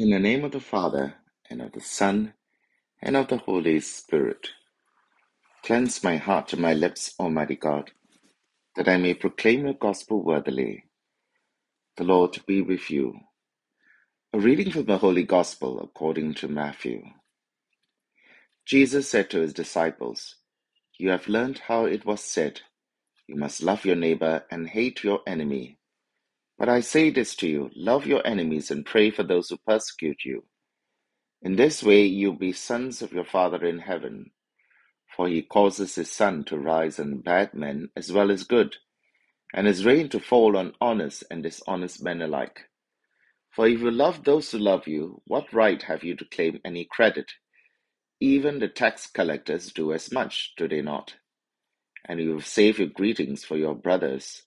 In the name of the Father, and of the Son, and of the Holy Spirit. Cleanse my heart and my lips, Almighty God, that I may proclaim your gospel worthily. The Lord be with you. A reading from the Holy Gospel according to Matthew. Jesus said to his disciples, You have learned how it was said, You must love your neighbor and hate your enemy. But I say this to you love your enemies and pray for those who persecute you. In this way you'll be sons of your Father in heaven. For he causes his sun to rise on bad men as well as good, and his rain to fall on honest and dishonest men alike. For if you love those who love you, what right have you to claim any credit? Even the tax collectors do as much, do they not? And you save your greetings for your brothers.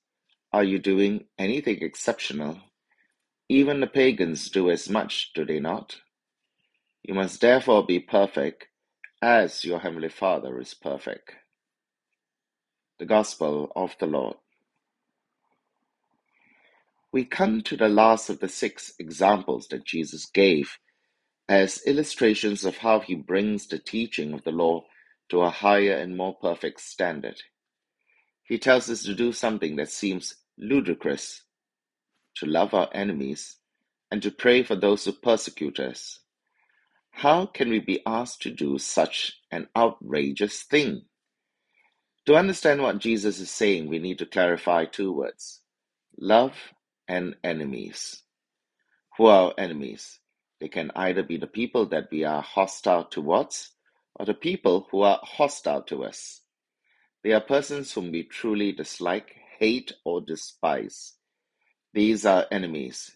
Are you doing anything exceptional? Even the pagans do as much, do they not? You must therefore be perfect, as your heavenly Father is perfect. The Gospel of the Lord. We come to the last of the six examples that Jesus gave as illustrations of how he brings the teaching of the law to a higher and more perfect standard. He tells us to do something that seems ludicrous to love our enemies and to pray for those who persecute us. How can we be asked to do such an outrageous thing? To understand what Jesus is saying, we need to clarify two words love and enemies. Who are our enemies? They can either be the people that we are hostile towards or the people who are hostile to us. They are persons whom we truly dislike, hate, or despise. These are enemies.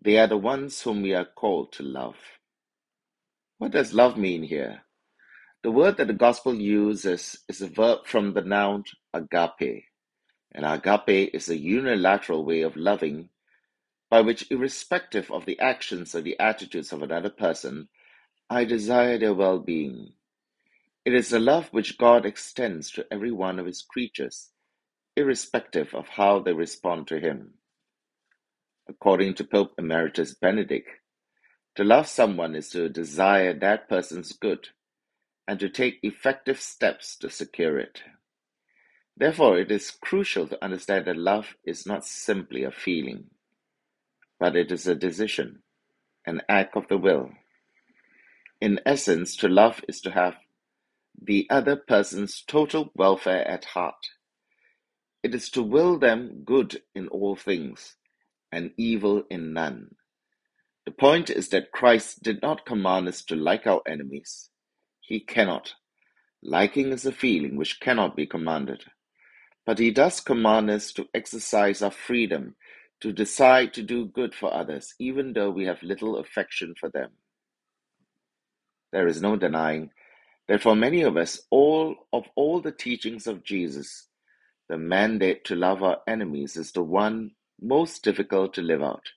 They are the ones whom we are called to love. What does love mean here? The word that the gospel uses is a verb from the noun agape. And agape is a unilateral way of loving by which, irrespective of the actions or the attitudes of another person, I desire their well being. It is a love which God extends to every one of his creatures, irrespective of how they respond to him. According to Pope Emeritus Benedict, to love someone is to desire that person's good and to take effective steps to secure it. Therefore, it is crucial to understand that love is not simply a feeling, but it is a decision, an act of the will. In essence, to love is to have the other person's total welfare at heart. It is to will them good in all things and evil in none. The point is that Christ did not command us to like our enemies. He cannot. Liking is a feeling which cannot be commanded. But he does command us to exercise our freedom to decide to do good for others, even though we have little affection for them. There is no denying that for many of us, all of all the teachings of Jesus, the mandate to love our enemies is the one most difficult to live out.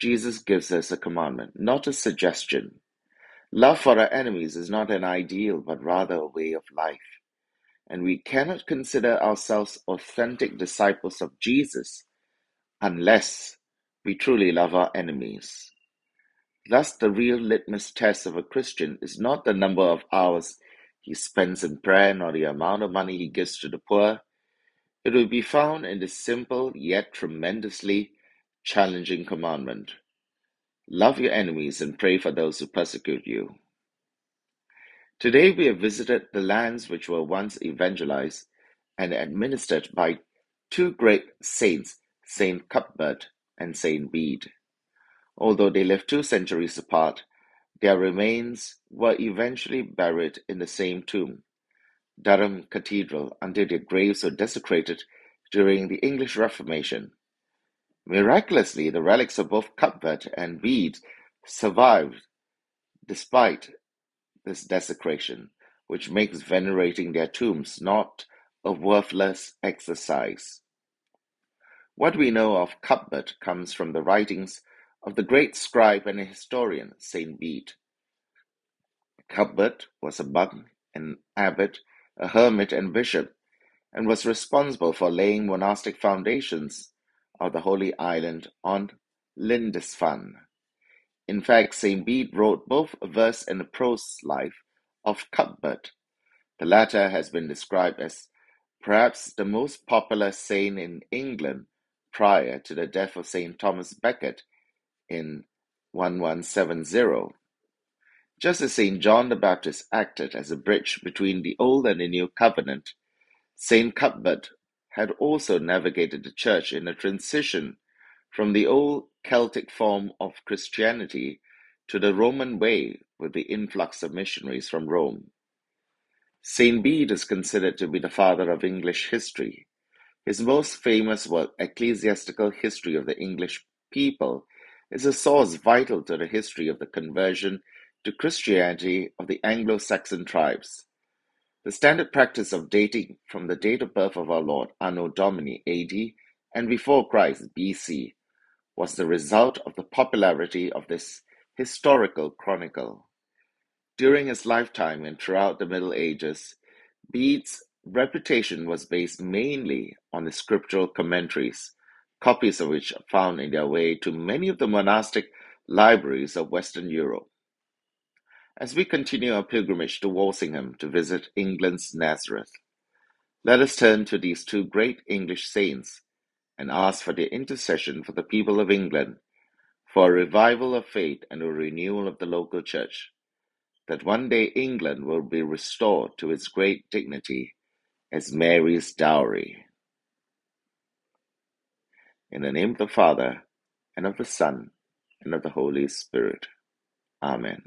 Jesus gives us a commandment, not a suggestion. Love for our enemies is not an ideal, but rather a way of life. And we cannot consider ourselves authentic disciples of Jesus unless we truly love our enemies. Thus, the real litmus test of a Christian is not the number of hours he spends in prayer nor the amount of money he gives to the poor. It will be found in the simple yet tremendously challenging commandment love your enemies and pray for those who persecute you. Today, we have visited the lands which were once evangelized and administered by two great saints, Saint Cuthbert and Saint Bede. Although they lived two centuries apart, their remains were eventually buried in the same tomb, Durham Cathedral, until their graves were desecrated during the English Reformation. Miraculously, the relics of both Cuthbert and Bede survived despite this desecration, which makes venerating their tombs not a worthless exercise. What we know of Cuthbert comes from the writings of the great scribe and historian Saint Bede. Cuthbert was a monk, an abbot, a hermit, and bishop, and was responsible for laying monastic foundations of the holy island on Lindisfarne. In fact, Saint Bede wrote both a verse and a prose life of Cuthbert. The latter has been described as perhaps the most popular saint in England prior to the death of Saint Thomas Becket in 1170. Just as Saint John the Baptist acted as a bridge between the Old and the New Covenant, Saint Cuthbert had also navigated the Church in a transition from the old Celtic form of Christianity to the Roman way with the influx of missionaries from Rome. Saint Bede is considered to be the father of English history. His most famous work, Ecclesiastical History of the English People, is a source vital to the history of the conversion to Christianity of the Anglo-Saxon tribes. The standard practice of dating from the date of birth of our Lord Anno Domini AD and before Christ BC was the result of the popularity of this historical chronicle. During his lifetime and throughout the Middle Ages, Bede's reputation was based mainly on the scriptural commentaries, copies of which found in their way to many of the monastic libraries of Western Europe. As we continue our pilgrimage to Walsingham to visit England's Nazareth, let us turn to these two great English saints and ask for their intercession for the people of England, for a revival of faith and a renewal of the local church, that one day England will be restored to its great dignity as Mary's dowry. In the name of the Father, and of the Son, and of the Holy Spirit. Amen.